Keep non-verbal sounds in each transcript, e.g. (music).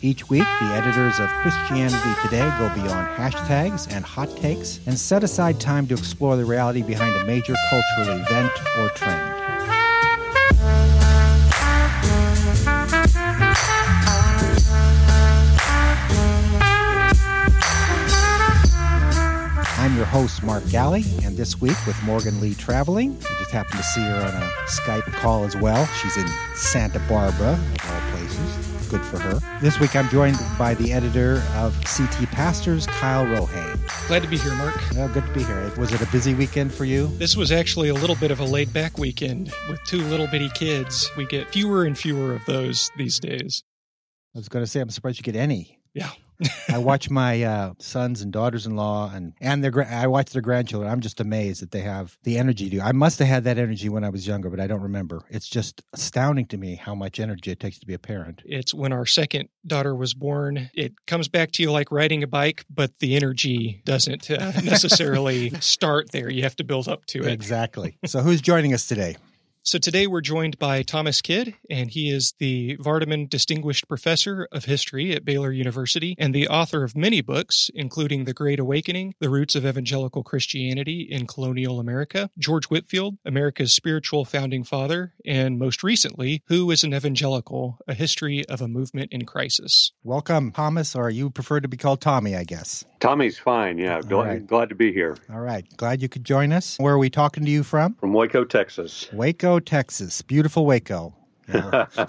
Each week, the editors of Christianity Today go beyond hashtags and hot takes and set aside time to explore the reality behind a major cultural event or trend. I'm your host, Mark Galli, and this week with Morgan Lee traveling. I just happened to see her on a Skype call as well. She's in Santa Barbara, of all places good for her. This week I'm joined by the editor of CT Pastors, Kyle Rohane. Glad to be here, Mark. Good to be here. Was it a busy weekend for you? This was actually a little bit of a laid back weekend with two little bitty kids. We get fewer and fewer of those these days. I was going to say, I'm surprised you get any. Yeah. I watch my uh, sons and daughters-in-law, and and their I watch their grandchildren. I'm just amazed that they have the energy to. I must have had that energy when I was younger, but I don't remember. It's just astounding to me how much energy it takes to be a parent. It's when our second daughter was born. It comes back to you like riding a bike, but the energy doesn't uh, necessarily (laughs) start there. You have to build up to it. Exactly. So, who's joining us today? So today we're joined by Thomas Kidd, and he is the Vardaman Distinguished Professor of History at Baylor University and the author of many books, including The Great Awakening, The Roots of Evangelical Christianity in Colonial America, George Whitefield, America's Spiritual Founding Father, and most recently, Who is an Evangelical? A History of a Movement in Crisis. Welcome, Thomas, or you prefer to be called Tommy, I guess. Tommy's fine. Yeah, glad, right. glad to be here. All right, glad you could join us. Where are we talking to you from? From Waco, Texas. Waco, Texas. Beautiful Waco. Yeah. (laughs)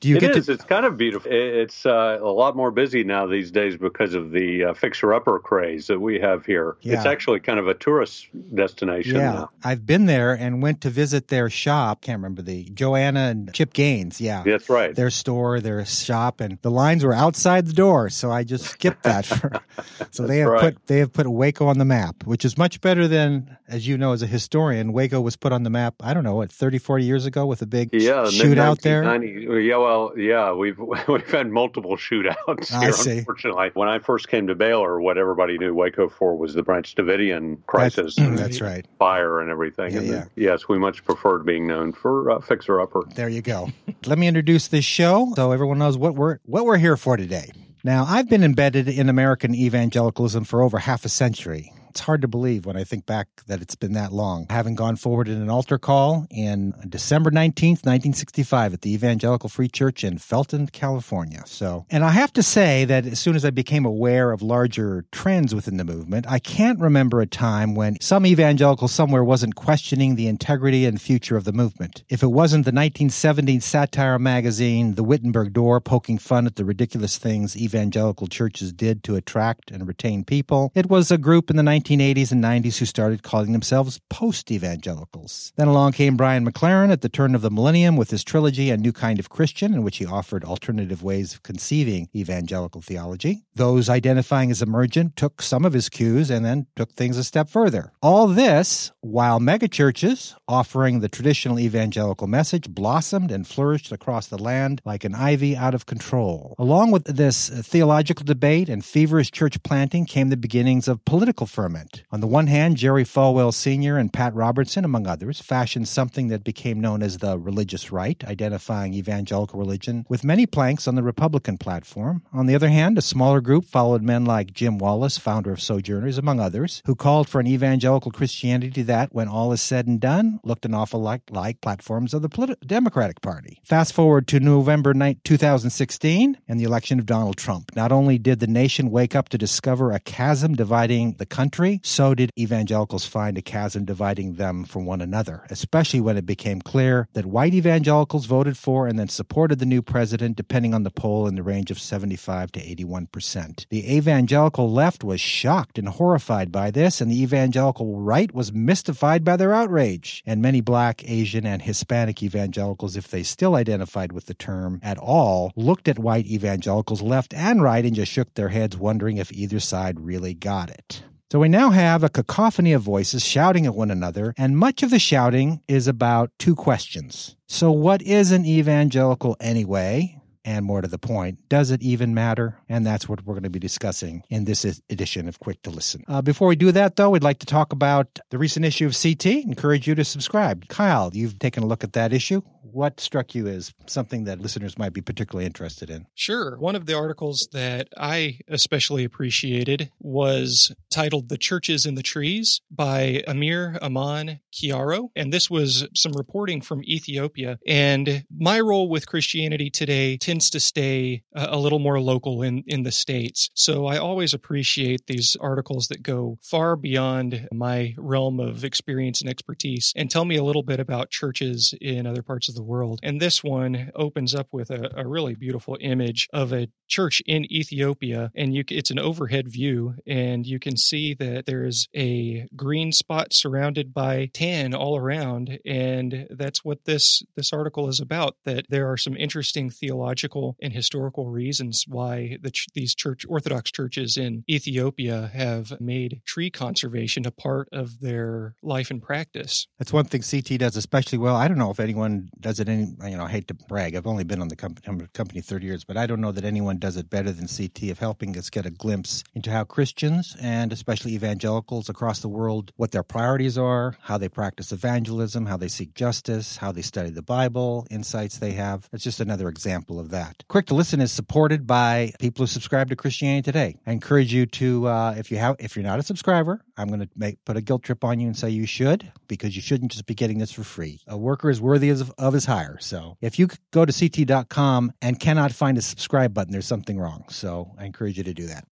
Do you it get is. To... It's kind of beautiful. It's uh, a lot more busy now these days because of the uh, fixer-upper craze that we have here. Yeah. It's actually kind of a tourist destination. Yeah, now. I've been there and went to visit their shop. Can't remember the Joanna and Chip Gaines. Yeah, that's right. Their store, their shop, and the lines were outside the door, so I just skipped that. For, (laughs) so they have right. put they have put Waco on the map, which is much better than, as you know, as a historian, Waco was put on the map. I don't know what 30, 40 years ago with a big yeah, shootout there. Yeah, well, yeah, we've (laughs) we've had multiple shootouts here. I see. Unfortunately, when I first came to Baylor, what everybody knew Waco for was the Branch Davidian crisis. That's, (clears throat) that's right. Fire and everything. Yeah, and yeah. Then, yes, we much preferred being known for uh, fixer upper. There you go. Let me introduce this show so everyone knows what we're what we're here for today. Now, I've been embedded in American evangelicalism for over half a century. It's hard to believe when I think back that it's been that long. Having gone forward in an altar call in December 19th, 1965 at the Evangelical Free Church in Felton, California. So, and I have to say that as soon as I became aware of larger trends within the movement, I can't remember a time when some evangelical somewhere wasn't questioning the integrity and future of the movement. If it wasn't the 1970s satire magazine, The Wittenberg Door, poking fun at the ridiculous things evangelical churches did to attract and retain people, it was a group in the 1980s and 90s who started calling themselves post evangelicals. Then along came Brian McLaren at the turn of the millennium with his trilogy, A New Kind of Christian, in which he offered alternative ways of conceiving evangelical theology. Those identifying as emergent took some of his cues and then took things a step further. All this while megachurches, offering the traditional evangelical message, blossomed and flourished across the land like an ivy out of control. Along with this theological debate and feverish church planting came the beginnings of political ferment experiment. On the one hand, Jerry Falwell Sr. and Pat Robertson, among others, fashioned something that became known as the religious right, identifying evangelical religion with many planks on the Republican platform. On the other hand, a smaller group followed men like Jim Wallis, founder of Sojourners, among others, who called for an evangelical Christianity that, when all is said and done, looked an awful lot like platforms of the Democratic Party. Fast forward to November 9, 2016 and the election of Donald Trump. Not only did the nation wake up to discover a chasm dividing the country, country, so did evangelicals find a chasm dividing them from one another, especially when it became clear that white evangelicals voted for and then supported the new president, depending on the poll, in the range of 75 to 81 percent. The evangelical left was shocked and horrified by this, and the evangelical right was mystified by their outrage. And many black, Asian, and Hispanic evangelicals, if they still identified with the term at all, looked at white evangelicals left and right and just shook their heads, wondering if either side really got it. So we now have a cacophony of voices shouting at one another, and much of the shouting is about two questions. So, what is an evangelical anyway? And more to the point, does it even matter? And that's what we're going to be discussing in this edition of Quick to Listen. Uh, before we do that, though, we'd like to talk about the recent issue of CT. Encourage you to subscribe. Kyle, you've taken a look at that issue what struck you as something that listeners might be particularly interested in? Sure. One of the articles that I especially appreciated was titled The Churches in the Trees by Amir Aman Kiyaro. And this was some reporting from Ethiopia. And my role with Christianity today tends to stay uh, a little more local in, in the States. So I always appreciate these articles that go far beyond my realm of experience and expertise and tell me a little bit about churches in other parts of the the world. And this one opens up with a, a really beautiful image of a church in Ethiopia, and you, it's an overhead view, and you can see that there's a green spot surrounded by tan all around, and that's what this this article is about. That there are some interesting theological and historical reasons why the, these church Orthodox churches in Ethiopia have made tree conservation a part of their life and practice. That's one thing CT does especially well. I don't know if anyone does it any. You know, I hate to brag. I've only been on the company, company thirty years, but I don't know that anyone does it better than CT of helping us get a glimpse into how Christians and especially evangelicals across the world, what their priorities are, how they practice evangelism, how they seek justice, how they study the Bible, insights they have. It's just another example of that. Quick to Listen is supported by people who subscribe to Christianity Today. I encourage you to, uh, if you have, if you're not a subscriber, I'm going to make put a guilt trip on you and say you should because you shouldn't just be getting this for free. A worker is worthy of, of his hire. So if you go to ct.com and cannot find a subscribe button, there's something wrong. So I encourage you to do that.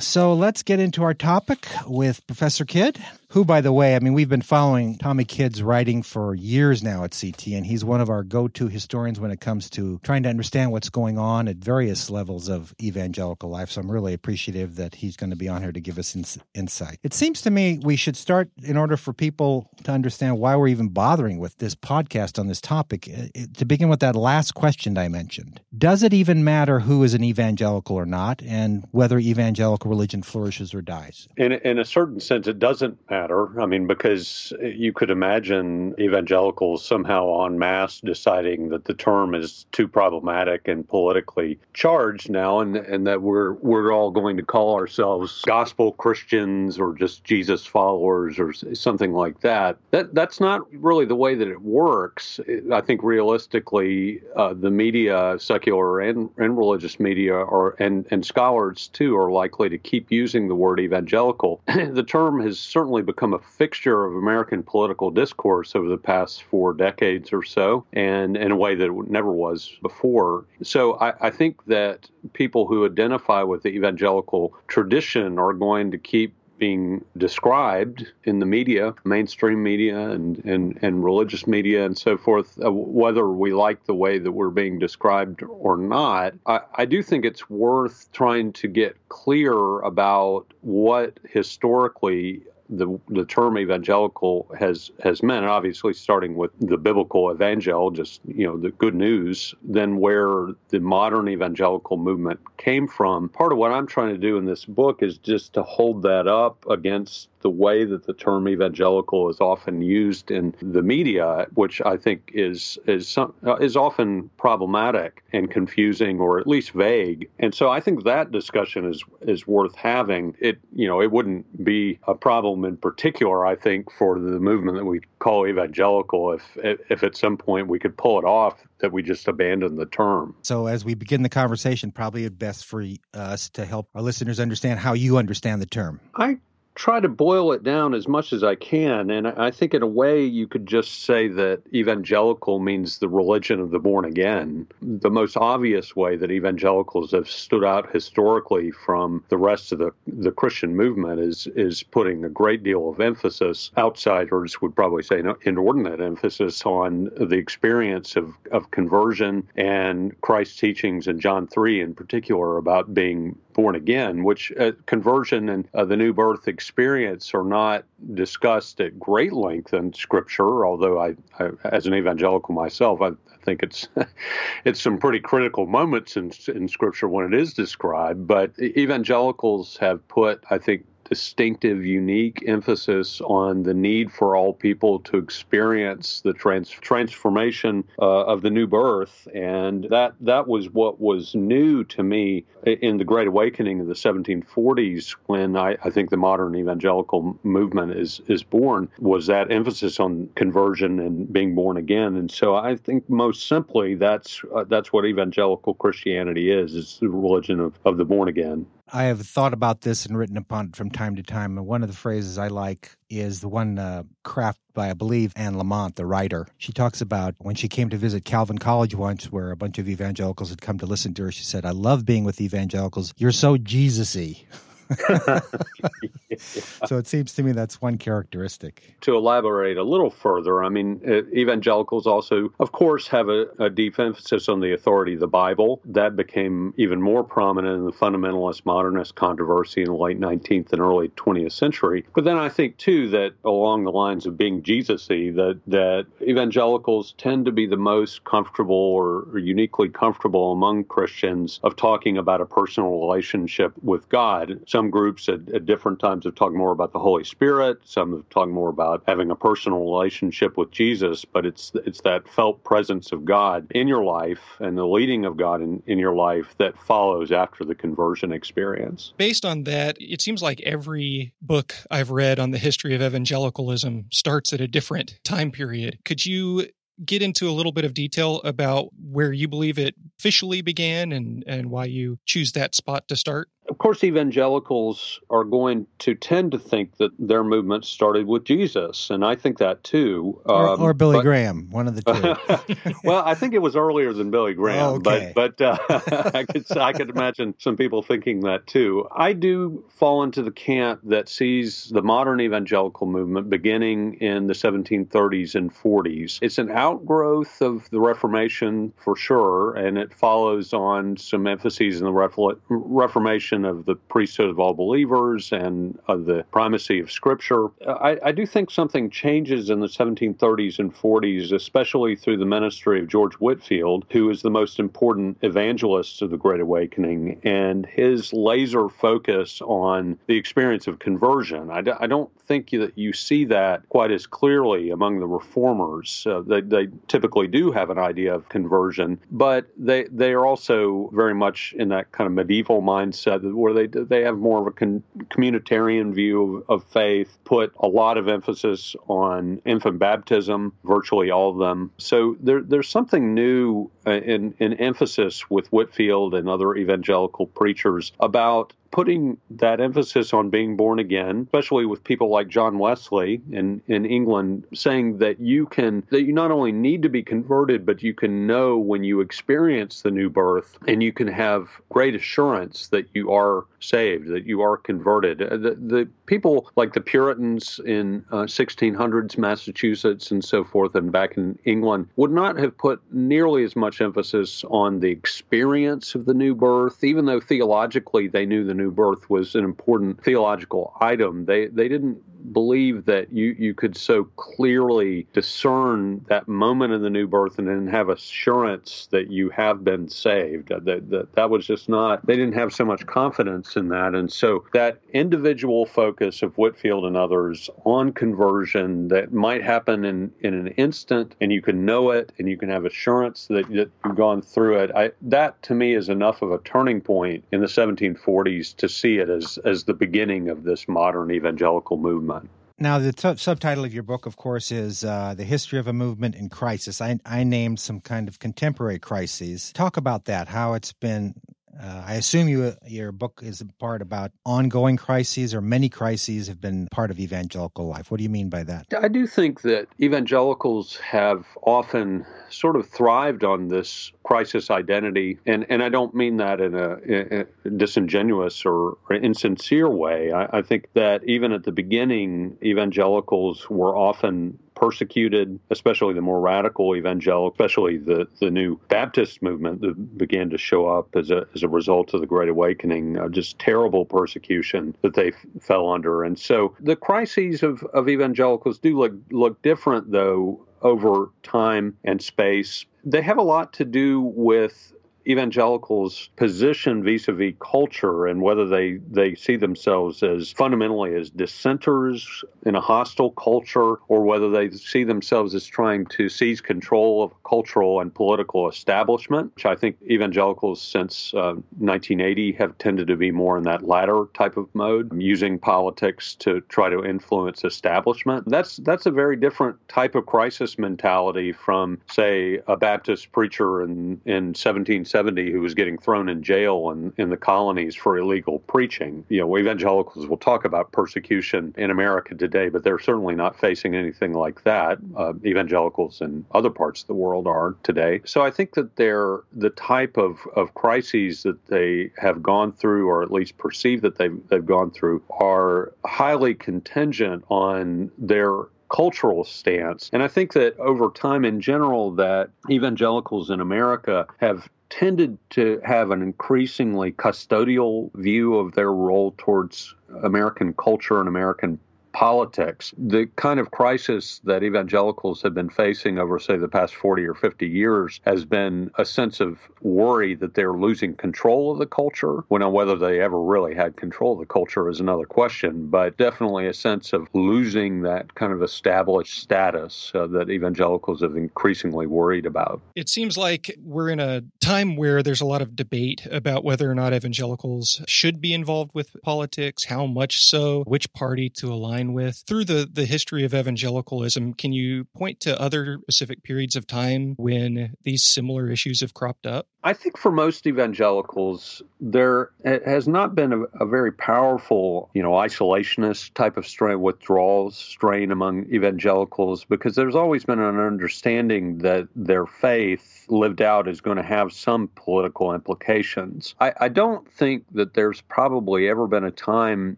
So let's get into our topic with Professor Kidd who, by the way, I mean, we've been following Tommy Kidd's writing for years now at CT, and he's one of our go to historians when it comes to trying to understand what's going on at various levels of evangelical life. So I'm really appreciative that he's going to be on here to give us ins- insight. It seems to me we should start, in order for people to understand why we're even bothering with this podcast on this topic, uh, to begin with that last question I mentioned. Does it even matter who is an evangelical or not, and whether evangelical religion flourishes or dies? In, in a certain sense, it doesn't matter matter. I mean, because you could imagine evangelicals somehow en masse deciding that the term is too problematic and politically charged now, and and that we're we're all going to call ourselves gospel Christians or just Jesus followers or something like that. That that's not really the way that it works. I think realistically, uh, the media, secular and, and religious media, are and and scholars too, are likely to keep using the word evangelical. (clears throat) the term has certainly become a fixture of American political discourse over the past four decades or so, and in a way that it never was before. So I, I think that people who identify with the evangelical tradition are going to keep being described in the media, mainstream media and, and, and religious media and so forth, uh, whether we like the way that we're being described or not, I, I do think it's worth trying to get clear about what historically the the term evangelical has has meant, obviously starting with the biblical evangel, just you know the good news, then where the modern evangelical movement came from. Part of what I'm trying to do in this book is just to hold that up against the way that the term evangelical is often used in the media, which I think is is some, uh, is often problematic and confusing, or at least vague. And so I think that discussion is is worth having. It you know it wouldn't be a problem in particular, I think, for the movement that we call evangelical if if at some point we could pull it off that we just abandon the term. So, as we begin the conversation, probably best for us to help our listeners understand how you understand the term. I try to boil it down as much as I can. And I think, in a way, you could just say that evangelical means the religion of the born again. The most obvious way that evangelicals have stood out historically from the rest of the, the Christian movement is, is putting a great deal of emphasis, outsiders would probably say inordinate emphasis, on the experience of, of conversion and Christ's teachings in John 3 in particular about being born again, which uh, conversion and uh, the new birth experience are not discussed at great length in Scripture. Although I, I as an evangelical myself, I, think it's (laughs) it's some pretty critical moments in, in Scripture when it is described. But evangelicals have put, I think, distinctive, unique emphasis on the need for all people to experience the trans- transformation uh, of the new birth, and that that was what was new to me in the Great Awakening of the 1740s, when I, I think the modern evangelical movement is is born, was that emphasis on conversion and being born again. And so I think most simply that's uh, that's what evangelical Christianity is: it's the religion of, of the born again. I have thought about this and written upon it from time to time. And one of the phrases I like is the one uh, crafted by, I believe, Anne Lamott, the writer. She talks about when she came to visit Calvin College once, where a bunch of evangelicals had come to listen to her. She said, I love being with evangelicals. You're so Jesus y. (laughs) (laughs) so it seems to me that's one characteristic. To elaborate a little further, I mean, evangelicals also, of course, have a, a, deep emphasis on the authority of the Bible. That became even more prominent in the fundamentalist modernist controversy in the late 19th and early 20th century. But then I think, too, that along the lines of being Jesus-y, that, that evangelicals tend to be the most comfortable or, or uniquely comfortable among Christians of talking about a personal relationship with God. Some groups at, at different times have talked more about the Holy Spirit. Some have talked more about having a personal relationship with Jesus. But it's it's that felt presence of God in your life and the leading of God in, in your life that follows after the conversion experience. Based on that, it seems like every book I've read on the history of evangelicalism starts at a different time period. Could you get into a little bit of detail about where you believe it officially began and, and why you choose that spot to start? Of course, evangelicals are going to tend to think that their movement started with Jesus, and I think that too. Or, um, or Billy but, Graham, one of the two. (laughs) well, I think it was earlier than Billy Graham, oh, okay. but but uh, (laughs) I could I could imagine some people thinking that too. I do fall into the camp that sees the modern evangelical movement beginning in the 1730s and 40s. It's an outgrowth of the Reformation for sure, and it follows on some emphases in the Reformation of the priesthood of all believers and of the primacy of Scripture. I, I do think something changes in the 1730s and 40s, especially through the ministry of George Whitefield, who is the most important evangelist of the Great Awakening, and his laser focus on the experience of conversion. I d- I don't think that you see that quite as clearly among the reformers. Uh, they, they typically do have an idea of conversion, but they they are also very much in that kind of medieval mindset where they they have more of a con- communitarian view of, of, faith, put a lot of emphasis on infant baptism, virtually all of them. So there, there's something new uh, in, in emphasis with Whitefield and other evangelical preachers about putting that emphasis on being born again, especially with people like John Wesley in, in England, saying that you can, that you not only need to be converted, but you can know when you experience the new birth and you can have great assurance that you are saved, that you are converted. Uh, the, the people like the Puritans in uh, 1600s Massachusetts and so forth, and back in England, would not have put nearly as much emphasis on the experience of the new birth, even though theologically they knew the new birth was an important theological item. They they didn't believe that you, you could so clearly discern that moment of the new birth and then have assurance that you have been saved. That, that, that was just not, they didn't have so much confidence in that. And so that individual focus of Whitefield and others on conversion that might happen in, in an instant and you can know it and you can have assurance that, that you've gone through it, I, that to me is enough of a turning point in the 1740s to see it as, as the beginning of this modern evangelical movement. Now, the t- subtitle of your book, of course, is uh, The History of a Movement in Crisis. I, I named some kind of contemporary crises. Talk about that, how it's been uh, I assume you, your book is a part about ongoing crises or many crises have been part of evangelical life. What do you mean by that? I do think that evangelicals have often sort of thrived on this crisis identity, and, and I don't mean that in a, in a disingenuous or, or insincere way. I, I think that even at the beginning, evangelicals were often persecuted, especially the more radical evangelical, especially the, the new Baptist movement that began to show up as a, as a result of the Great Awakening, uh, just terrible persecution that they f- fell under. And so the crises of, of evangelicals do look, look different, though, over time and space. They have a lot to do with evangelicals' position vis-a-vis culture and whether they they see themselves as fundamentally as dissenters in a hostile culture or whether they see themselves as trying to seize control of cultural and political establishment, which I think evangelicals since uh, 1980 have tended to be more in that latter type of mode, using politics to try to influence establishment. That's that's a very different type of crisis mentality from, say, a Baptist preacher in, in 1770 who was getting thrown in jail in, in the colonies for illegal preaching. You know, evangelicals will talk about persecution in America today, but they're certainly not facing anything like that. Uh, evangelicals in other parts of the world are today. So I think that they're the type of, of crises that they have gone through, or at least perceive that they've, they've gone through, are highly contingent on their cultural stance. And I think that over time in general that evangelicals in America have tended to have an increasingly custodial view of their role towards American culture and American politics. The kind of crisis that evangelicals have been facing over, say, the past 40 or 50 years has been a sense of worry that they're losing control of the culture. Whether they ever really had control of the culture is another question, but definitely a sense of losing that kind of established status uh, that evangelicals have increasingly worried about. It seems like we're in a time where there's a lot of debate about whether or not evangelicals should be involved with politics, how much so, which party to align with. Through the, the history of evangelicalism, can you point to other specific periods of time when these similar issues have cropped up? I think for most evangelicals, there has not been a, a very powerful, you know, isolationist type of strain, withdrawal strain among evangelicals because there's always been an understanding that their faith lived out is going to have some political implications. I, I don't think that there's probably ever been a time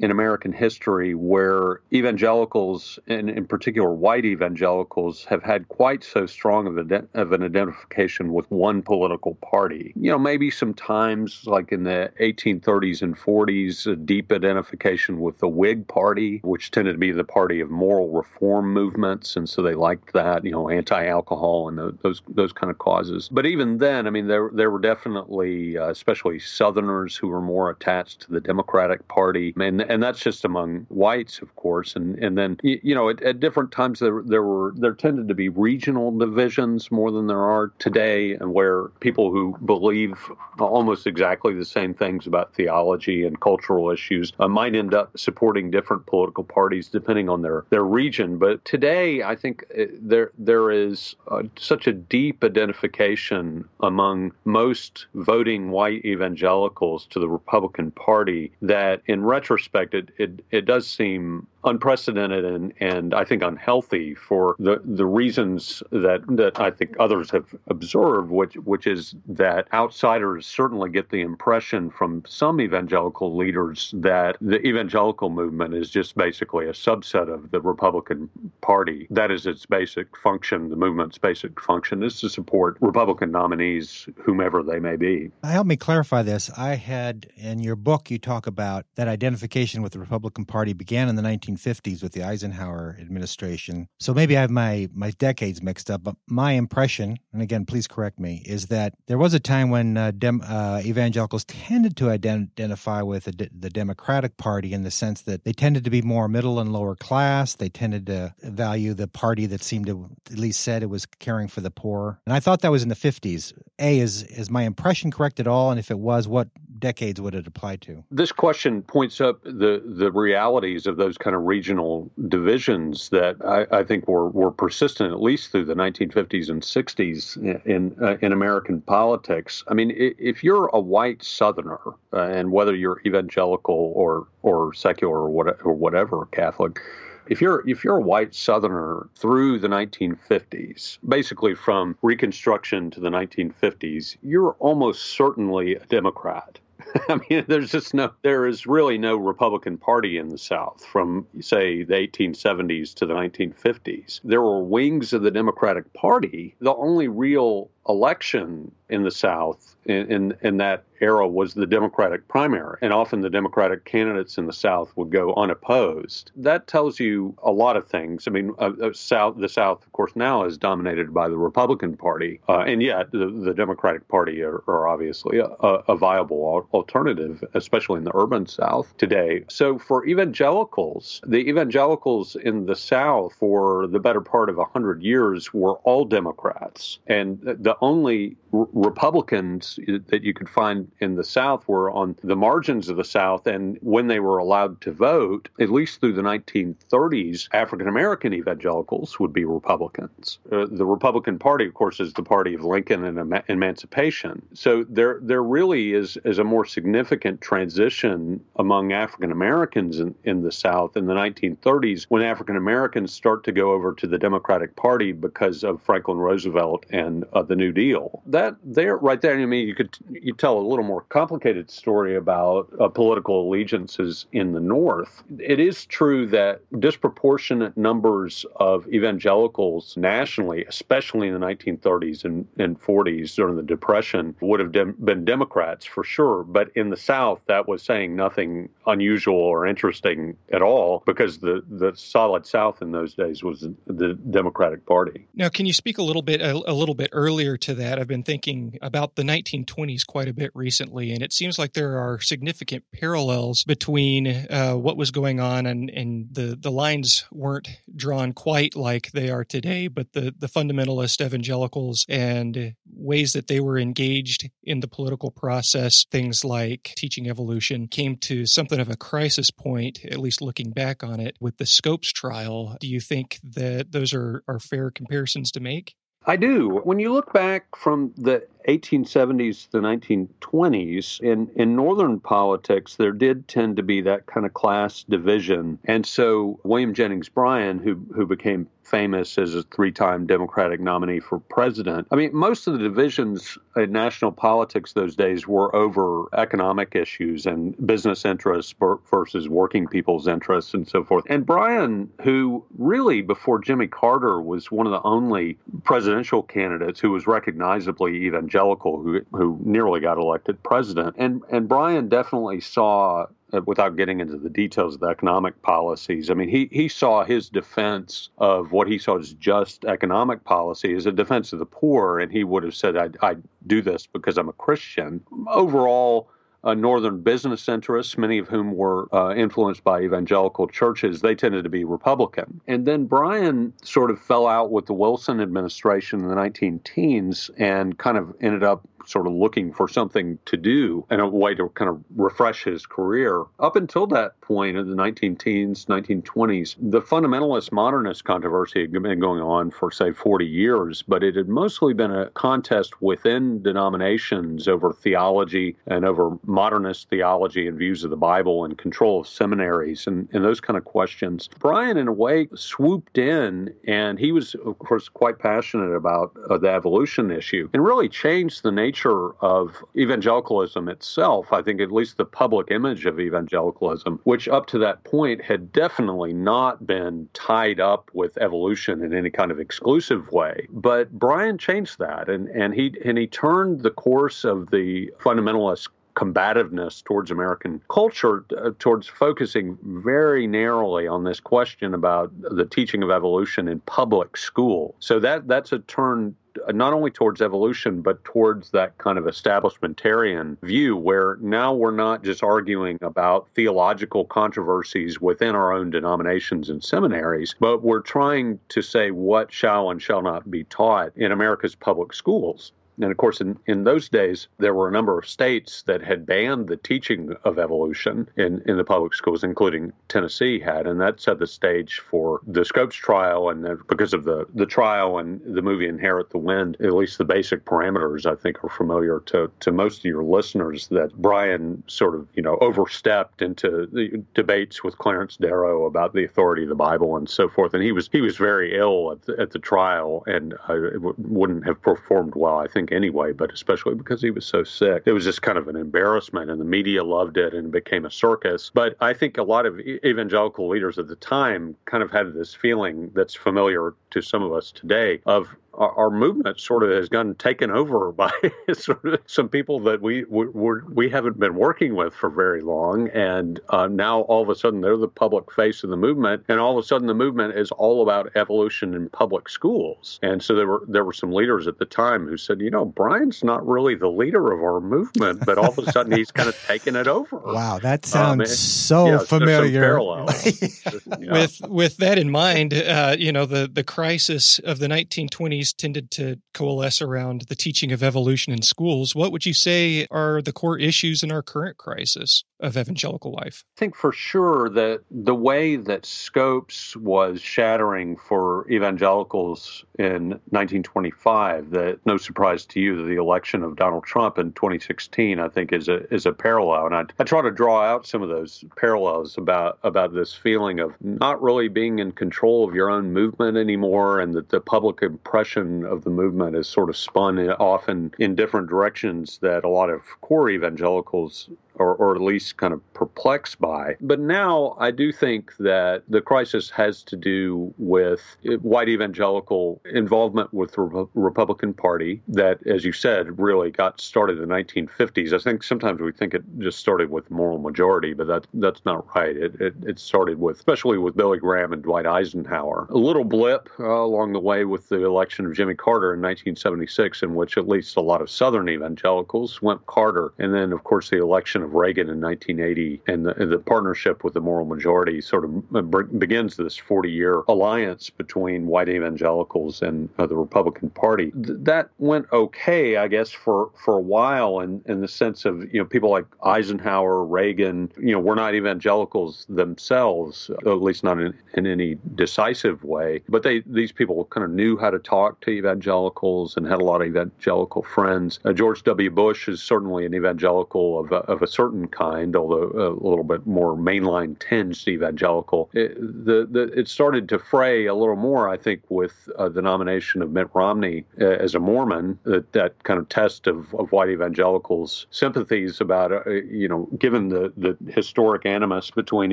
in American history where evangelicals, and in particular white evangelicals, have had quite so strong of, a, of, an identification with one political party. You know, maybe sometimes, like in the 1830s and 40s, a deep identification with the Whig Party, which tended to be the party of moral reform movements, and so they liked that. You know, anti-alcohol and the, those those kind of causes. But even then, I mean, there there were definitely, uh, especially Southerners, who were more attached to the Democratic Party, and and that's just among whites, of course. And and then you know at, at, different times there there were there tended to be regional divisions more than there are today, and where people who believe almost exactly the same things about theology and cultural issues uh, might end up supporting different political parties depending on their their region. But today, I think uh, there there is uh, such a deep identification among most voting white evangelicals to the Republican Party that, in retrospect it, it, it does seem unprecedented and, and I think unhealthy for the, the reasons that, that I think others have observed, which, which is that outsiders certainly get the impression from some evangelical leaders that the evangelical movement is just basically a subset of the Republican Party. That is its basic function. The movement's basic function is to support Republican nominees, whomever they may be. Help me clarify this. I had in your book, you talk about that identification with the Republican Party began in the 19 1950s with the Eisenhower administration. So maybe I have my, my decades mixed up, but my impression, and again, please correct me, is that there was a time when uh, dem, uh, evangelicals tended to identify with the, the Democratic Party in the sense that they tended to be more middle and lower class. They tended to value the party that seemed to, at least said it was caring for the poor. And I thought that was in the 50s. A, is, is my impression correct at all? And if it was, what decades would it apply to? This question points up the, the realities of those kind of regional divisions that I, I, think were, were persistent at least through the 1950s and 60s in uh, in American politics. I mean, if you're a white Southerner, uh, and whether you're evangelical or or secular or, what, or whatever Catholic, if you're if you're a white Southerner through the 1950s, basically from Reconstruction to the 1950s, you're almost certainly a Democrat. (laughs) I mean, there's just no, there is really no Republican Party in the South from, say, the 1870s to the 1950s. There were wings of the Democratic Party. The only real election in the South in, in, in that era was the Democratic primary, and often the Democratic candidates in the South would go unopposed. That tells you a lot of things. I mean, uh, uh, South the South, of course, now is dominated by the Republican Party, uh, and yet the, the, Democratic Party are, are obviously a, a, viable alternative, especially in the urban South today. So for evangelicals, the evangelicals in the South for the better part of hundred years were all Democrats, and the only Republicans that you could find in the South were on the margins of the South. And when they were allowed to vote, at least through the 1930s, African American evangelicals would be Republicans. Uh, the Republican Party, of course, is the party of Lincoln and em- emancipation. So there, there really is, is a more significant transition among African Americans in, in the South in the 1930s when African Americans start to go over to the Democratic Party because of Franklin Roosevelt and uh, the New Deal. That that there, right there, I mean, you could you tell a little more complicated story about uh, political allegiances in the North. It is true that disproportionate numbers of evangelicals nationally, especially in the 1930s and, and 40s during the Depression, would have dem- been Democrats for sure. But in the South, that was saying nothing unusual or interesting at all because the the solid South in those days was the Democratic Party. Now, can you speak a little bit a, a little bit earlier to that? I've been thinking about the 1920s quite a bit recently, and it seems like there are significant parallels between uh, what was going on, and, and the, the lines weren't drawn quite like they are today, but the, the fundamentalist evangelicals and ways that they were engaged in the political process, things like teaching evolution, came to something of a crisis point, at least looking back on it, with the Scopes trial. Do you think that those are, are fair comparisons to make? I do. When you look back from the 1870s to the 1920s, in, in Northern politics, there did tend to be that kind of class division. And so William Jennings Bryan, who, who became famous as a three time Democratic nominee for president, I mean, most of the divisions in national politics those days were over economic issues and business interests versus working people's interests and so forth. And Bryan, who really before Jimmy Carter was one of the only presidential candidates who was recognizably evangelical evangelical who who nearly got elected president. And and Bryan definitely saw uh, without getting into the details of the economic policies, I mean, he, he saw his defense of what he saw as just economic policy as a defense of the poor, and he would have said, I, I do this because I'm a Christian. Overall, uh, northern business interests, many of whom were uh, influenced by evangelical churches, they tended to be Republican. And then Bryan sort of fell out with the Wilson administration in the 19 teens and kind of ended up sort of looking for something to do and a way to kind of refresh his career. Up until that point in the 19 teens, 1920s, the fundamentalist modernist controversy had been going on for, say, 40 years, but it had mostly been a contest within denominations over theology and over modernist theology and views of the Bible and control of seminaries and, and those kind of questions. Bryan, in a way, swooped in and he was, of course, quite passionate about uh, the evolution issue and really changed the nature nature of evangelicalism itself, I think at least the public image of evangelicalism, which up to that point had definitely not been tied up with evolution in any kind of exclusive way. But Bryan changed that and, and he and he turned the course of the fundamentalist combativeness towards American culture, uh, towards focusing very narrowly on this question about the teaching of evolution in public school. So that that's a turn not only towards evolution, but towards that kind of establishmentarian view where now we're not just arguing about theological controversies within our own denominations and seminaries, but we're trying to say what shall and shall not be taught in America's public schools. And of course, in, in those days, there were a number of states that had banned the teaching of evolution in, in the public schools, including Tennessee had. And that set the stage for the Scopes trial. And because of the, the trial and the movie Inherit the Wind, at least the basic parameters, I think, are familiar to, to most of your listeners that Bryan sort of, you know, overstepped into the debates with Clarence Darrow about the authority of the Bible and so forth. And he was he was very ill at the, at the trial and uh, wouldn't have performed well, I think think anyway, but especially because he was so sick. It was just kind of an embarrassment, and the media loved it and it became a circus. But I think a lot of evangelical leaders at the time kind of had this feeling that's familiar to some of us today of our, our, movement sort of has gotten taken over (laughs) by sort of some people that we we, we haven't been working with for very long, and uh, now all of a sudden they're the public face of the movement, and all of a sudden the movement is all about evolution in public schools. And so there were there were some leaders at the time who said, you know, Bryan's not really the leader of our movement, but all of a sudden he's kind of (laughs) taken it over. Wow, that sounds um, so yeah, familiar. (laughs) With with that in mind, uh, you know, the the crisis of the 1920s tended to coalesce around the teaching of evolution in schools. What would you say are the core issues in our current crisis of evangelical life? I think for sure that the way that Scopes was shattering for evangelicals in 1925, that no surprise to you the election of Donald Trump in 2016, I think, is a is a parallel. And I, I try to draw out some of those parallels about about this feeling of not really being in control of your own movement anymore, and that the public impression of the movement has sort of spun off in, in different directions that a lot of core evangelicals or, or at least kind of perplexed by. But now I do think that the crisis has to do with white evangelical involvement with the Republican Party that, as you said, really got started in the 1950s. I think sometimes we think it just started with moral majority, but that, that's not right. It, it, it started with, especially with Billy Graham and Dwight Eisenhower. A little blip uh, along the way with the election of Jimmy Carter in 1976, in which at least a lot of Southern evangelicals went Carter. And then, of course, the election of Reagan in 1980, and the, and the partnership with the moral majority sort of begins this 40 year alliance between white evangelicals and uh, the Republican Party. Th- that went okay, I guess, for, for a while in, in the sense of, you know, people like Eisenhower, Reagan, you know, were not evangelicals themselves, at least not in, in any decisive way. But they these people kind of knew how to talk to evangelicals and had a lot of evangelical friends. Uh, George W. Bush is certainly an evangelical of a, of a certain kind, although a little bit more mainline tinged evangelical. It, the, the, it started to fray a little more, I think, with uh, the nomination of Mitt Romney uh, as a Mormon, that, that kind of test of, of white evangelicals' sympathies about, uh, you know, given the, the historic animus between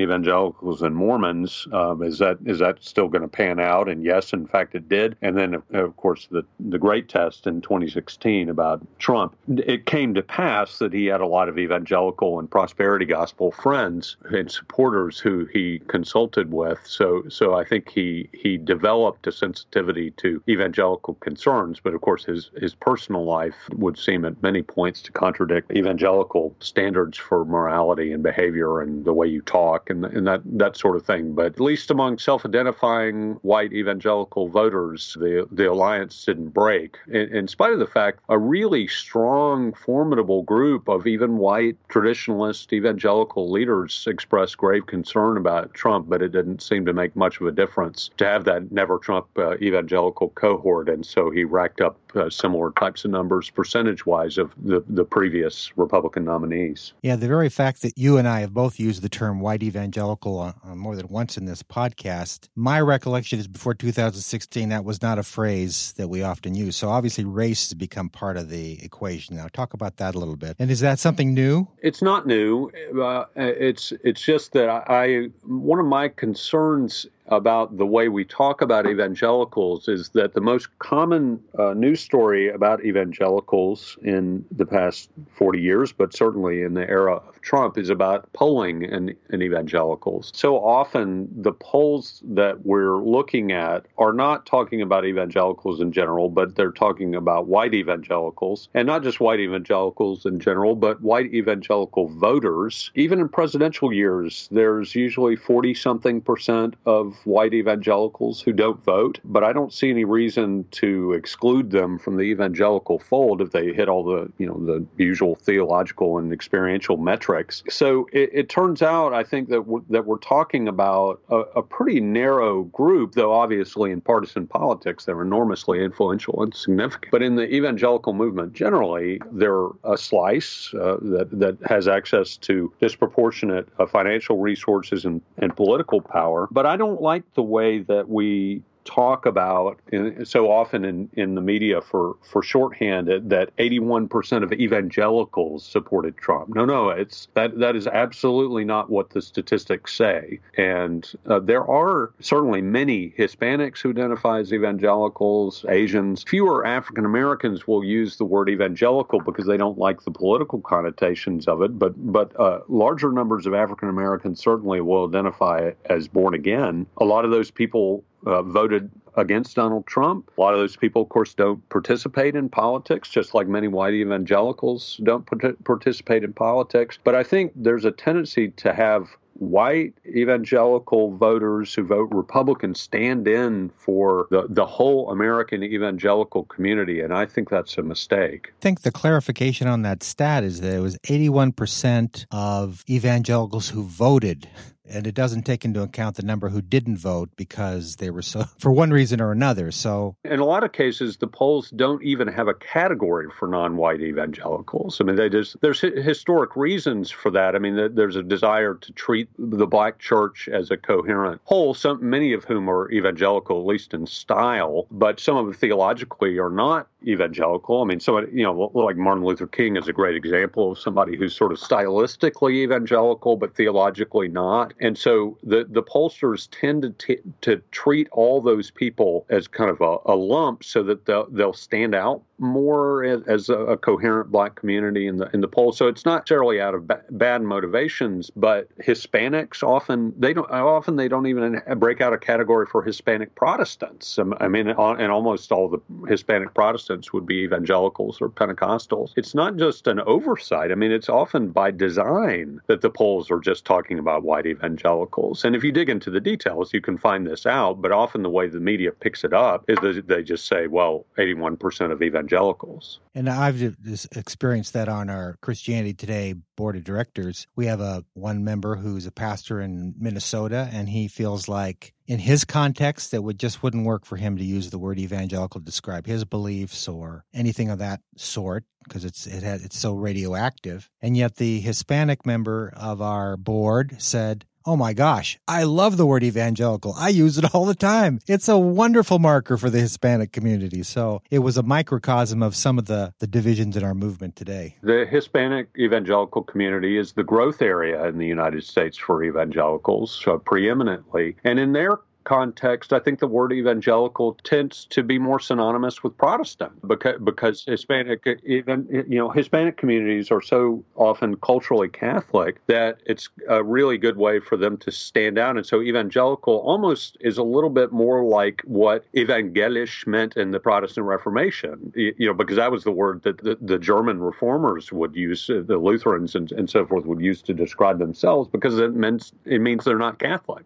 evangelicals and Mormons, um, is that is that still going to pan out? And yes, in fact, it did. And then, of course, the, the great test in 2016 about Trump, it came to pass that he had a lot of evangelical evangelical and prosperity gospel friends and supporters who he consulted with. So, so I think he he developed a sensitivity to evangelical concerns. But of course, his his personal life would seem at many points to contradict evangelical standards for morality and behavior and the way you talk and and that that sort of thing. But at least among self-identifying white evangelical voters, the the alliance didn't break. In, in spite of the fact a really strong, formidable group of even white traditionalist evangelical leaders expressed grave concern about Trump, but it didn't seem to make much of a difference to have that never Trump uh, evangelical cohort. And so he racked up uh, similar types of numbers percentage wise of the, the previous Republican nominees. Yeah, the very fact that you and I have both used the term white evangelical uh, uh more than once in this podcast, my recollection is before 2016, that was not a phrase that we often use. So obviously, race has become part of the equation now. Talk about that a little bit. And is that something new? It's not new. Uh, it's it's just that I, I one of my concerns about the way we talk about evangelicals is that the most common uh, news story about evangelicals in the past 40 years, but certainly in the era of Trump, is about polling and, and evangelicals. So often the polls that we're looking at are not talking about evangelicals in general, but they're talking about white evangelicals, and not just white evangelicals in general, but white evangelical voters. Even in presidential years, there's usually 40 something percent of white evangelicals who don't vote, but I don't see any reason to exclude them from the evangelical fold if they hit all the, you know, the usual theological and experiential metrics. So it, it turns out, I think that we're, that we're talking about a, a pretty narrow group, though obviously in partisan politics they're enormously influential and significant. But in the evangelical movement generally, they're a slice uh, that that has access to disproportionate uh, financial resources and, and political power. But I don't like the way that we talk about so often in, in the media for, for shorthand that 81% of evangelicals supported Trump. No, no, it's that that is absolutely not what the statistics say. And uh, there are certainly many Hispanics who identify as evangelicals, Asians. Fewer African Americans will use the word evangelical because they don't like the political connotations of it. But but uh, larger numbers of African Americans certainly will identify as born again. A lot of those people uh, voted against Donald Trump. A lot of those people, of course, don't participate in politics, just like many white evangelicals don't participate in politics. But I think there's a tendency to have white evangelical voters who vote Republican stand in for the, the whole American evangelical community. And I think that's a mistake. I think the clarification on that stat is that it was 81% of evangelicals who voted and it doesn't take into account the number who didn't vote because they were so (laughs) for one reason or another. So in a lot of cases, the polls don't even have a category for non-white evangelicals. I mean, they just there's historic reasons for that. I mean, there's a desire to treat the black church as a coherent whole. Some many of whom are evangelical, at least in style, but some of them theologically are not evangelical. I mean, somebody you know like Martin Luther King is a great example of somebody who's sort of stylistically evangelical but theologically not. And so the, the pollsters tend to, t- to treat all those people as kind of a, a lump so that they'll, they'll stand out more as, as a, a, coherent black community in the in the poll. So it's not necessarily out of ba- bad motivations, but Hispanics often they don't often they don't even break out a category for Hispanic Protestants. Um, I mean, and almost all the Hispanic Protestants would be evangelicals or Pentecostals. It's not just an oversight. I mean, it's often by design that the polls are just talking about white evangelicals. And if you dig into the details, you can find this out. But often the way the media picks it up is that they just say, well, 81% of evangelicals evangelicals. And I've experienced that on our Christianity Today board of directors. We have a one member who's a pastor in Minnesota, and he feels like in his context that would just wouldn't work for him to use the word evangelical to describe his beliefs or anything of that sort because it's it had, it's so radioactive. And yet the Hispanic member of our board said, Oh my gosh, I love the word evangelical. I use it (laughs) all the time. It's a wonderful marker for the Hispanic community. So it was a microcosm of some of the, the divisions in our movement today. The Hispanic evangelical community is the growth area in the United States for evangelicals, uh, preeminently. And in their context, I think the word evangelical tends to be more synonymous with Protestant because because Hispanic even you know Hispanic communities are so often culturally Catholic that it's a really good way for them to stand out. And so evangelical almost is a little bit more like what evangelisch meant in the Protestant Reformation. You know, because that was the word that the, the German reformers would use, the Lutherans and, and so forth would use to describe themselves because it means it means they're not Catholic.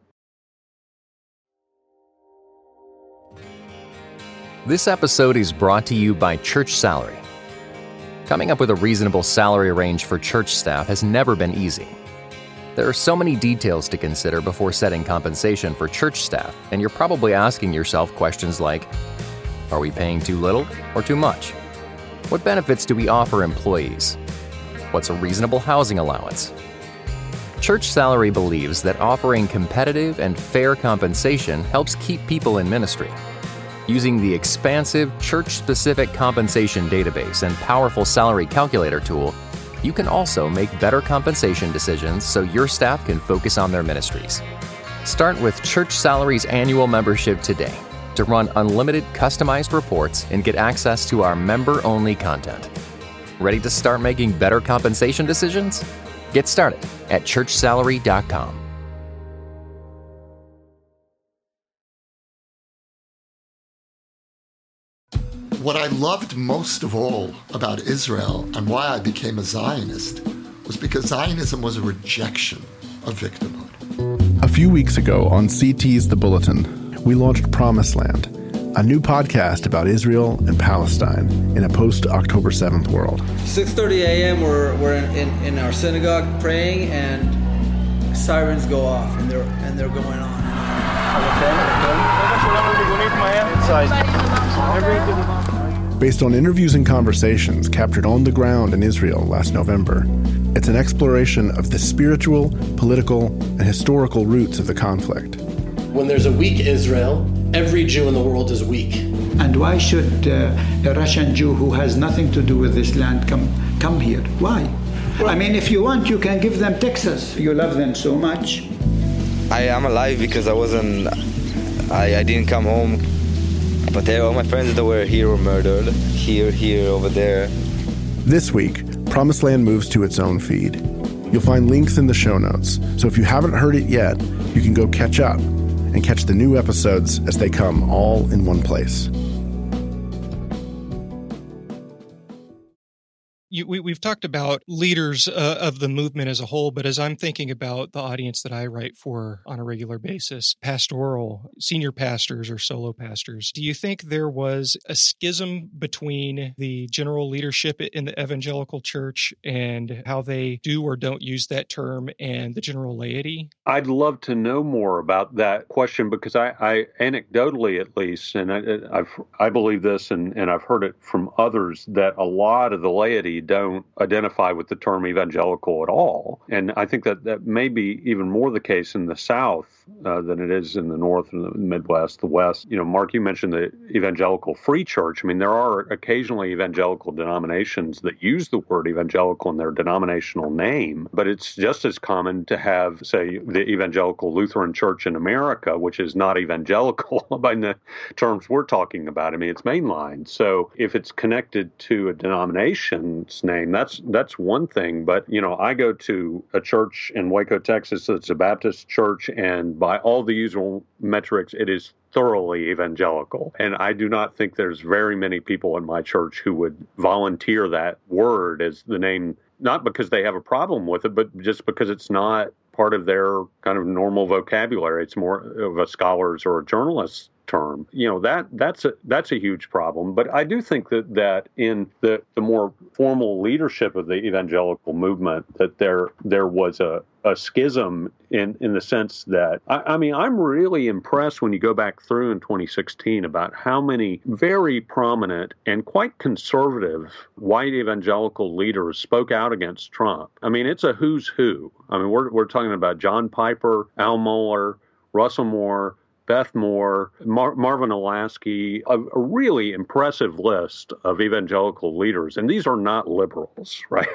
This episode is brought to you by Church Salary. Coming up with a reasonable salary range for church staff has never been easy. There are so many details to consider before setting compensation for church staff, and you're probably asking yourself questions like Are we paying too little or too much? What benefits do we offer employees? What's a reasonable housing allowance? Church Salary believes that offering competitive and fair compensation helps keep people in ministry. Using the expansive church specific compensation database and powerful salary calculator tool, you can also make better compensation decisions so your staff can focus on their ministries. Start with Church Salary's annual membership today to run unlimited customized reports and get access to our member only content. Ready to start making better compensation decisions? Get started at churchsalary.com. What I loved most of all about Israel and why I became a Zionist was because Zionism was a rejection of victimhood. A few weeks ago on CT's The Bulletin, we launched Promised Land, a new podcast about Israel and Palestine in a post-October 7th world. 6.30 a.m. We're, we're in, in, in our synagogue praying and sirens go off and they're, and they're going on. Based on interviews and conversations captured on the ground in Israel last November, it's an exploration of the spiritual, political, and historical roots of the conflict. When there's a weak Israel, every Jew in the world is weak. And why should uh, a Russian Jew who has nothing to do with this land come come here? Why? I mean, if you want, you can give them Texas. You love them so much. I am alive because I wasn't. I, I didn't come home. But all my friends that were here were murdered. Here, here, over there. This week, Promised Land moves to its own feed. You'll find links in the show notes, so if you haven't heard it yet, you can go catch up and catch the new episodes as they come all in one place. You, we, we've talked about leaders uh, of the movement as a whole, but as I'm thinking about the audience that I write for on a regular basis, pastoral, senior pastors or solo pastors, do you think there was a schism between the general leadership in the evangelical church and how they do or don't use that term and the general laity? I'd love to know more about that question because I, I anecdotally at least, and I, I've, I believe this and, and I've heard it from others that a lot of the laity don't identify with the term evangelical at all. And I think that that may be even more the case in the South uh, than it is in the North and the Midwest, the West. You know, Mark, you mentioned the evangelical free church. I mean, there are occasionally evangelical denominations that use the word evangelical in their denominational name, but it's just as common to have, say, the evangelical Lutheran Church in America, which is not (laughs) evangelical by the terms we're talking about. I mean, it's mainline. So if it's connected to a denomination, name. That's that's one thing. But you know, I go to a church in Waco, Texas. It's a Baptist church, and by all the usual metrics, it is thoroughly evangelical. And I do not think there's very many people in my church who would volunteer that word as the name, not because they have a problem with it, but just because it's not part of their kind of normal vocabulary. It's more of a scholar's or a journalist's term. You know that that's a that's a huge problem. But I do think that that in the the more formal leadership of the evangelical movement, that there there was a a schism in in the sense that I, I, mean I'm really impressed when you go back through in 2016 about how many very prominent and quite conservative white evangelical leaders spoke out against Trump. I mean it's a who's who. I mean we're we're talking about John Piper, Al Mohler, Russell Moore, Beth Moore, Mar- Marvin Olasky, a, a, really impressive list of evangelical leaders. And these are not liberals, (laughs) right?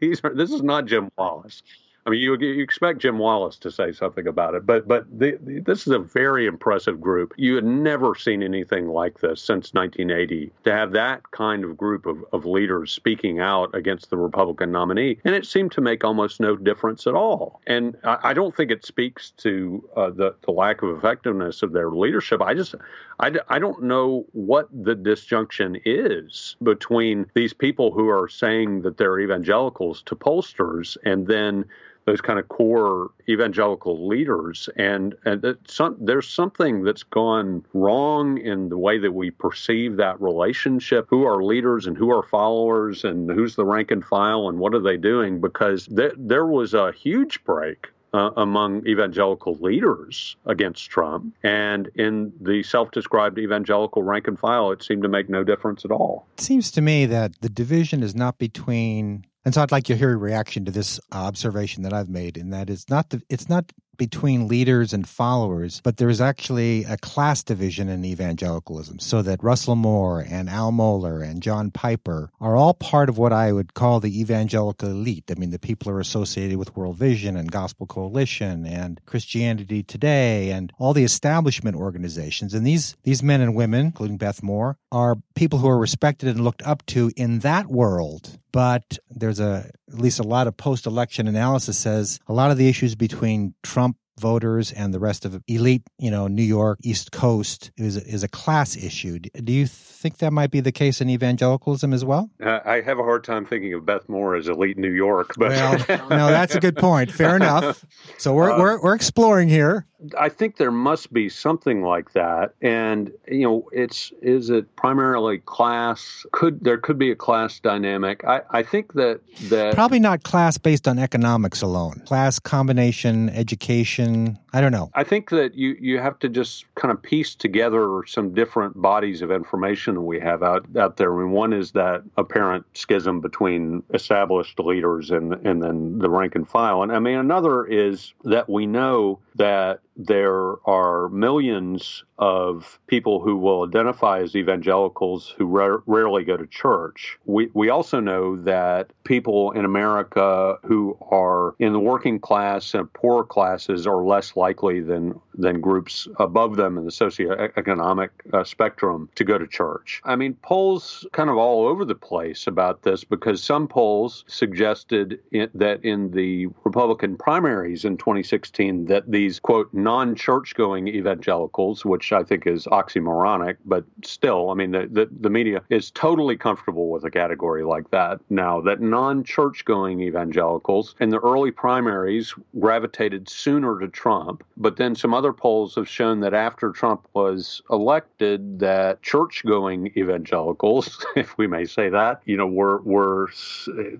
these are, this is not Jim Wallis. I mean, you, you expect Jim Wallis to say something about it, but but the, the, this is a very impressive group. You had never seen anything like this since 1980. To have that kind of group of, of leaders speaking out against the Republican nominee, and it seemed to make almost no difference at all. And I, I don't think it speaks to uh, the the lack of effectiveness of their leadership. I just I, I don't know what the disjunction is between these people who are saying that they're evangelicals to pollsters and then those kind of core evangelical leaders, and and some, there's something that's gone wrong in the way that we perceive that relationship. Who are leaders and who are followers, and who's the rank and file, and what are they doing? Because th- there was a huge break uh, among evangelical leaders against Trump. And in the self described evangelical rank and file, it seemed to make no difference at all. It seems to me that the division is not between and so I'd like to hear your reaction to this observation that I've made, and that is not the, it's not between leaders and followers, but there is actually a class division in evangelicalism. So that Russell Moore and Al Mohler and John Piper are all part of what I would call the evangelical elite. I mean, the people are associated with World Vision and Gospel Coalition and Christianity Today and all the establishment organizations. And these, these men and women, including Beth Moore, are people who are respected and looked up to in that world but there's a at least a lot of post-election analysis says a lot of the issues between Trump voters and the rest of elite, you know, New York, East Coast is is a class issue. Do you think that might be the case in evangelicalism as well? Uh, I have a hard time thinking of Beth Moore as elite New York, but well, (laughs) no, that's a good point. Fair enough. So we're uh, we're we're exploring here. I think there must be something like that, and you know, it's is it primarily class? Could there could be a class dynamic? I, I think that that probably not class based on economics alone. Class combination, education. I don't know. I think that you you have to just kind of piece together some different bodies of information that we have out out there. I mean, one is that apparent schism between established leaders and and then the rank and file, and I mean another is that we know that there are millions of people who will identify as evangelicals who ra- rarely go to church. We, we also know that people in America who are in the working class and poorer classes are less likely than, than groups above them in the socioeconomic uh, spectrum to go to church. I mean, polls kind of all over the place about this because some polls suggested that in the Republican primaries in 2016 that these, quote, non church going evangelicals, which which I think is oxymoronic, but still, I mean, the, the, the media is totally comfortable with a category like that now. That non church going evangelicals in the early primaries gravitated sooner to Trump, but then some other polls have shown that after Trump was elected, that church going evangelicals, (laughs) if we may say that, you know, were, were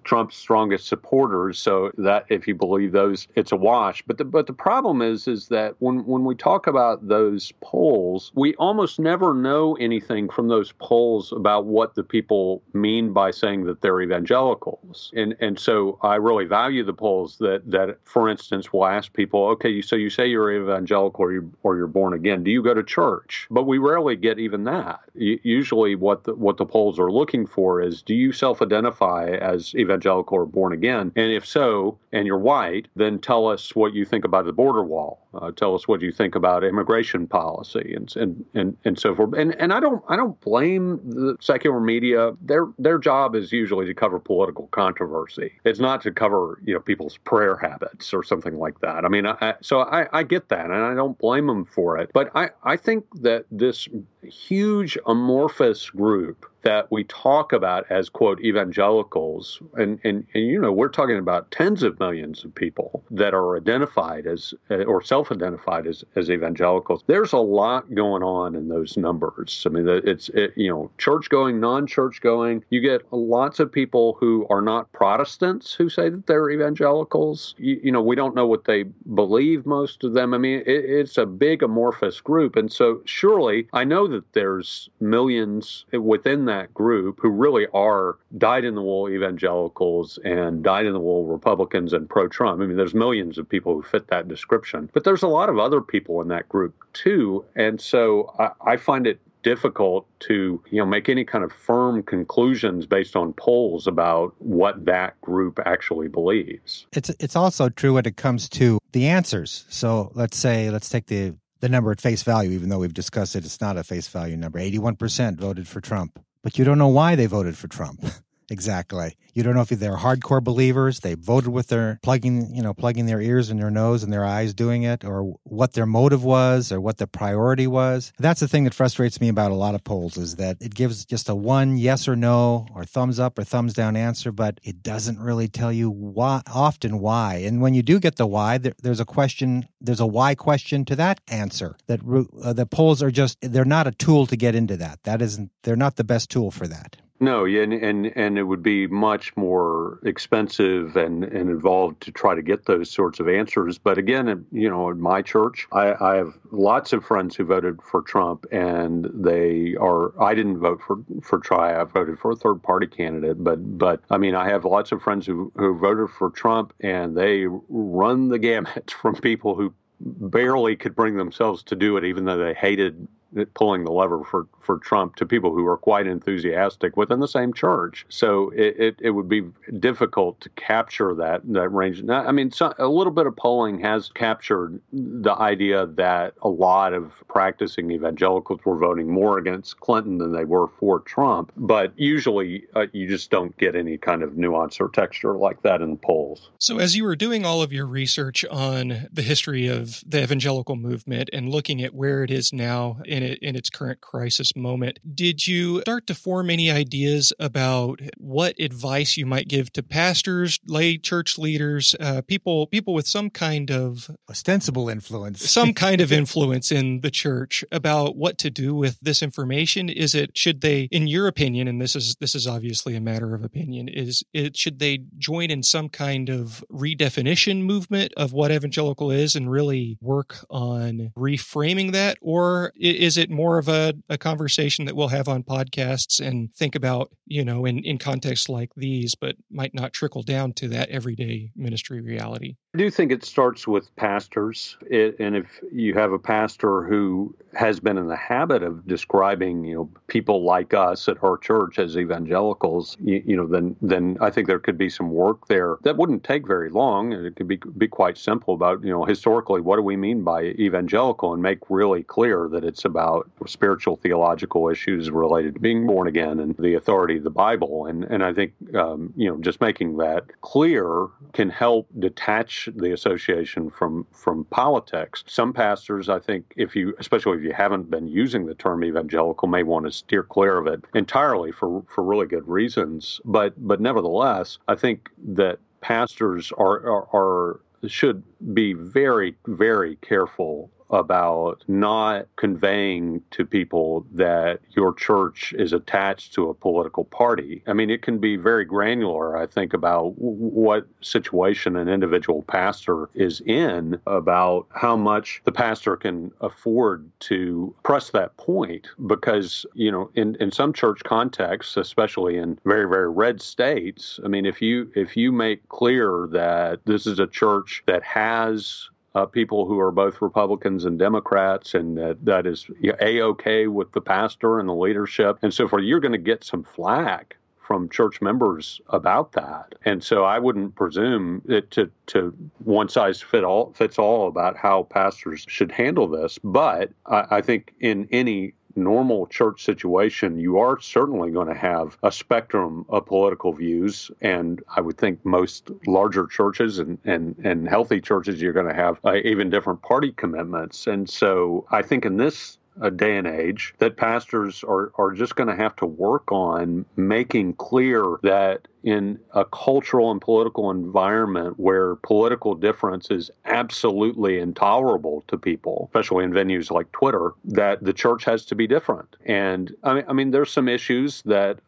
Trump's strongest supporters. So that if you believe those, it's a wash. But the, but the problem is, is that when, when we talk about those polls, polls, we almost never know anything from those polls about what the people mean by saying that they're evangelicals. And and so I really value the polls that that, for instance, will ask people, okay, so you say you're evangelical or you or you're born again. Do you go to church? But we rarely get even that. Usually, what the, what the polls are looking for is, do you self-identify as evangelical or born again? And if so, and you're white, then tell us what you think about the border wall. Uh, tell us what you think about immigration policy and and and, and so forth. And and I don't I don't blame the secular media. Their their job is usually to cover political controversy. It's not to cover you know people's prayer habits or something like that. I mean, I, so I, I get that, and I don't blame them for it. But I I think that this huge amorphous group that we talk about as quote evangelicals. And, and and you know we're talking about tens of millions of people that are identified as uh, or self-identified as as evangelicals. There's a lot going on in those numbers. I mean it's it, you know church going non-church going. You get lots of people who are not protestants who say that they're evangelicals. You, you know we don't know what they believe most of them. I mean it, it's a big amorphous group. And so surely i know that there's millions within that group who really are dyed in the wool evangelicals and dyed in the wool Republicans and pro Trump. I mean, there's millions of people who fit that description, but there's a lot of other people in that group too. And so I, I find it difficult to you know make any kind of firm conclusions based on polls about what that group actually believes. It's it's also true when it comes to the answers. So let's say let's take the the number at face value, even though we've discussed it, it's not a face value number. 81% voted for Trump but you don't know why they voted for Trump. (laughs) exactly. You don't know if they're hardcore believers, they voted with their plugging, you know, plugging their ears and their nose and their eyes doing it, or what their motive was, or what the priority was. That's the thing that frustrates me about a lot of polls is that it gives just a one yes or no, or thumbs up or thumbs down answer, but it doesn't really tell you why, often why. And when you do get the why, there, there's a question, there's a why question to that answer. That uh, the polls are just, they're not a tool to get into that. That isn't, they're not the best tool for that. No, yeah, and, and and it would be much more expensive and, and involved to try to get those sorts of answers. But again, you know, in my church, I, I have lots of friends who voted for Trump, and they are. I didn't vote for for Try. I voted for a third party candidate. But but I mean, I have lots of friends who who voted for Trump, and they run the gamut (laughs) from people who barely could bring themselves to do it, even though they hated pulling the lever for, for Trump to people who are quite enthusiastic within the same church. So it, it, it would be difficult to capture that that range. Now, I mean, so, a little bit of polling has captured the idea that a lot of practicing evangelicals were voting more against Clinton than they were for Trump. But usually uh, you just don't get any kind of nuance or texture like that in polls. So as you were doing all of your research on the history of the evangelical movement and looking at where it is now in it in its current crisis moment. Did you start to form any ideas about what advice you might give to pastors, lay church leaders, uh, people people with some kind of ostensible influence, some (laughs) kind of influence in the church about what to do with this information? Is it should they, in your opinion, and this is this is obviously a matter of opinion, is it should they join in some kind of redefinition movement of what evangelical is and really work on reframing that, or is is it more of a, a conversation that we'll have on podcasts and think about, you know, in, in contexts like these, but might not trickle down to that everyday ministry reality? Do think it starts with pastors. It, and if you have a pastor who has been in the habit of describing, you know, people like us at our church as evangelicals, you, you, know, then then I think there could be some work there. That wouldn't take very long, it could be be quite simple about, you know, historically, what do we mean by evangelical, and make really clear that it's about spiritual theological issues related to being born again and the authority of the Bible, and and I think, um, you know, just making that clear can help detach the association from from politics. Some pastors, I think, if you, especially if you haven't been using the term evangelical, may want to steer clear of it entirely for for really good reasons. But but nevertheless, I think that pastors are, are, are should be very very careful about not conveying to people that your church is attached to a political party. I mean, it can be very granular, I think, about what situation an individual pastor is in, about how much the pastor can afford to press that point. Because, you know, in, in some church contexts, especially in very, very red states, I mean, if you if you make clear that this is a church that has uh, people who are both Republicans and Democrats, and that, that is a okay with the pastor and the leadership and so forth. You're going to get some flack from church members about that, and so I wouldn't presume it to to one size fit all fits all about how pastors should handle this. But I, I think in any normal church situation, you are certainly going to have a spectrum of political views. And I would think most larger churches and, and, and healthy churches, you're going to have uh, even different party commitments. And so I think in this a day and age that pastors are, are just going to have to work on making clear that in a cultural and political environment where political difference is absolutely intolerable to people, especially in venues like Twitter, that the church has to be different. And I mean, I mean, there's some issues that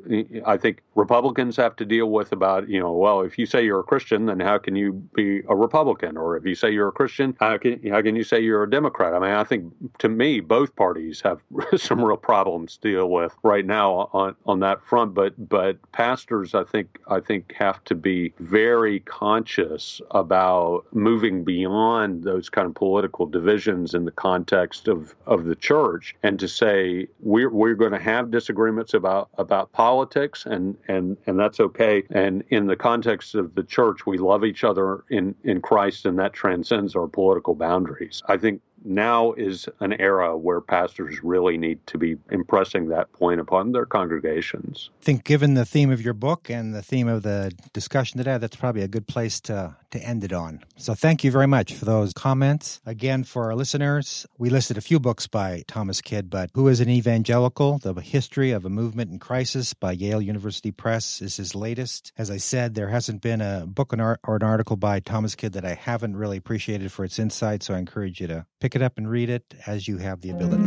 I think Republicans have to deal with about, you know, well, if you say you're a Christian, then how can you be a Republican? Or if you say you're a Christian, how can, how can you say you're a Democrat? I mean, I think to me, both parties have (laughs) some real problems to deal with right now on, on that front. But, but pastors, I think, I think, have to be very conscious about moving beyond those kind of political divisions in the context of, of the church and to say we're, we're going to have disagreements about, about politics and, and, and that's okay. And in the context of the church, we love each other in, in Christ and that transcends our political boundaries. I think now is an era where pastors really need to be impressing that point upon their congregations. I think, given the theme of your book and the theme of the discussion today, that's probably a good place to, to end it on. So, thank you very much for those comments. Again, for our listeners, we listed a few books by Thomas Kidd, but Who is an Evangelical? The History of a Movement in Crisis by Yale University Press is his latest. As I said, there hasn't been a book or an article by Thomas Kidd that I haven't really appreciated for its insight, so I encourage you to pick pick it up and read it as you have the ability.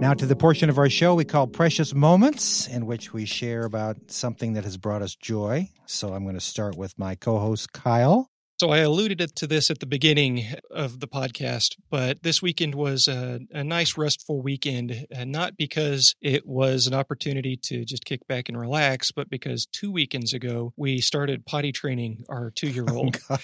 Now, to the portion of our show we call Precious Moments, in which we share about something that has brought us joy. So I'm going to start with my co host, Kyle. So I alluded to this at the beginning of the podcast, but this weekend was a, a nice restful weekend, and not because it was an opportunity to just kick back and relax, but because two weekends ago we started potty training our (laughs) two-year-old. Oh,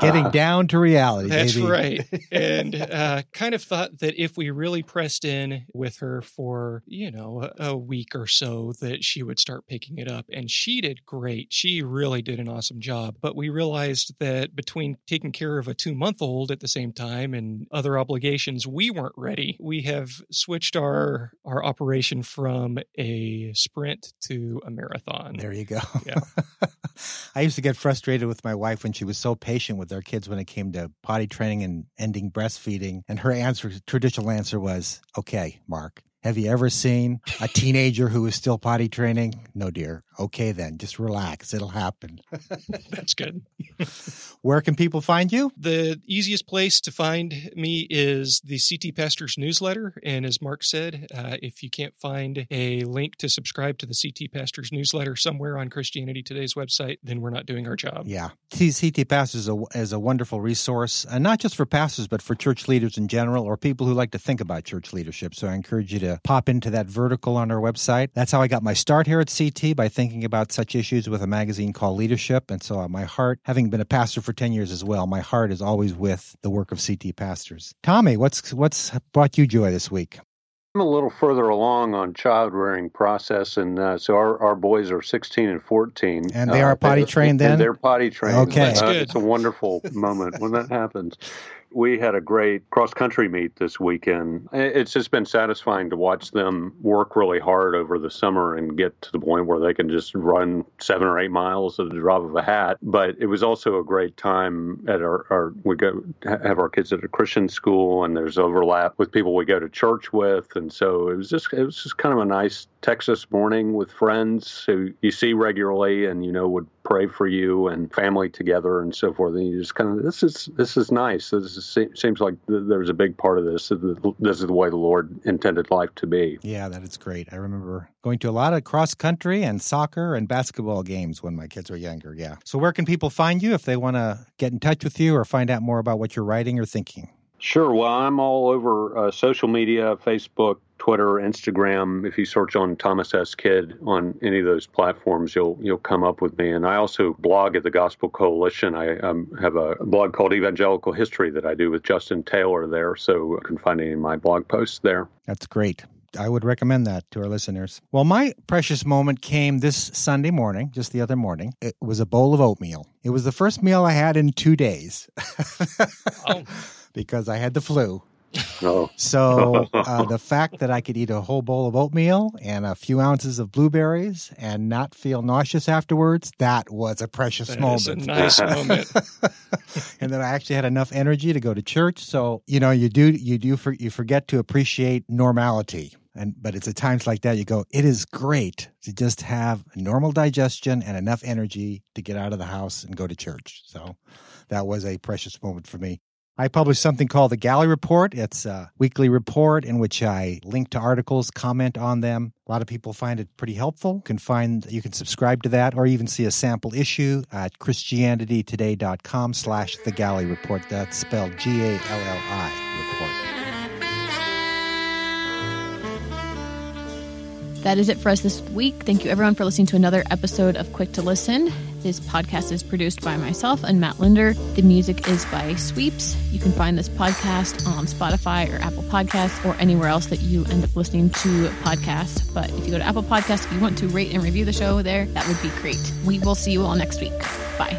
Getting (laughs) down to reality. That's baby. right, and (laughs) uh, kind of thought that if we really pressed in with her for you know a, a week or so, that she would start picking it up, and she did great. She really did an awesome job, but we realized that between taking care of a two month old at the same time and other obligations, we weren't ready. We have switched our our operation from a sprint to a marathon. There you go. Yeah. (laughs) I used to get frustrated with my wife when she was so patient with our kids when it came to potty training and ending breastfeeding. And her answer, traditional answer was, okay, Mark, have you ever seen a teenager who is still potty training? No, dear. Okay, then just relax. It'll happen. (laughs) That's good. (laughs) Where can people find you? The easiest place to find me is the CT Pastors newsletter. And as Mark said, uh, if you can't find a link to subscribe to the CT Pastors newsletter somewhere on Christianity Today's website, then we're not doing our job. Yeah. CT Pastors is a, is a wonderful resource, and not just for pastors, but for church leaders in general or people who like to think about church leadership. So I encourage you to pop into that vertical on our website. That's how I got my start here at CT by thinking thinking about such issues with a magazine called Leadership. And so uh, my heart, having been a pastor for 10 years as well, my heart is always with the work of CT pastors. Tommy, what's, what's brought you joy this week? I'm a little further along on child rearing process, and uh, so our, our boys are 16 and 14, and they are uh, potty trained. Then they're potty trained. Okay, uh, it's a wonderful moment when that happens we had a great cross country meet this weekend. It's just been satisfying to watch them work really hard over the summer and get to the point where they can just run seven or eight miles at the drop of a hat. But it was also a great time at our, our we go have our kids at a Christian school and there's overlap with people we go to church with. And so it was just it was just kind of a nice Texas morning with friends who you see regularly and you know would pray for you and family together and so forth. And you just kind of this is this is nice. This is, seems like there's a big part of this. This is the way the Lord intended life to be. Yeah, that is great. I remember going to a lot of cross country and soccer and basketball games when my kids were younger. Yeah. So where can people find you if they want to get in touch with you or find out more about what you're writing or thinking? Sure. Well, I'm all over uh, social media, Facebook, Twitter, Instagram. If you search on Thomas S. Kidd on any of those platforms, you'll you'll come up with me. And I also blog at the Gospel Coalition. I um, have a blog called Evangelical History that I do with Justin Taylor there, so you can find any of my blog posts there. That's great. I would recommend that to our listeners. Well, my precious moment came this Sunday morning, just the other morning. It was a bowl of oatmeal. It was the first meal I had in two days. (laughs) oh because I had the flu. Oh. So (laughs) uh, the fact that I could eat a whole bowl of oatmeal and a few ounces of blueberries and not feel nauseous afterwards, that was a precious that moment. a nice (laughs) moment. and then I actually had enough energy to go to church. So you know, you do you do for, you forget to appreciate normality. And but it's at times like that you go, it is great to just have normal digestion and enough energy to get out of the house and go to church. So that was a precious moment for me. I publish something called the Galli Report. It's a weekly report in which I link to articles, comment on them. A lot of people find it pretty helpful. You can find you can subscribe to that or even see a sample issue at christianitytoday.com slash the Galli Report. That's spelled G-A-L-L-I report. That is it for us this week. Thank you everyone for listening to another episode of Quick to Listen. This podcast is produced by myself and Matt Linder. The music is by Sweeps. You can find this podcast on Spotify or Apple Podcasts or anywhere else that you end up listening to podcasts. But if you go to Apple Podcasts, if you want to rate and review the show there, that would be great. We will see you all next week. Bye.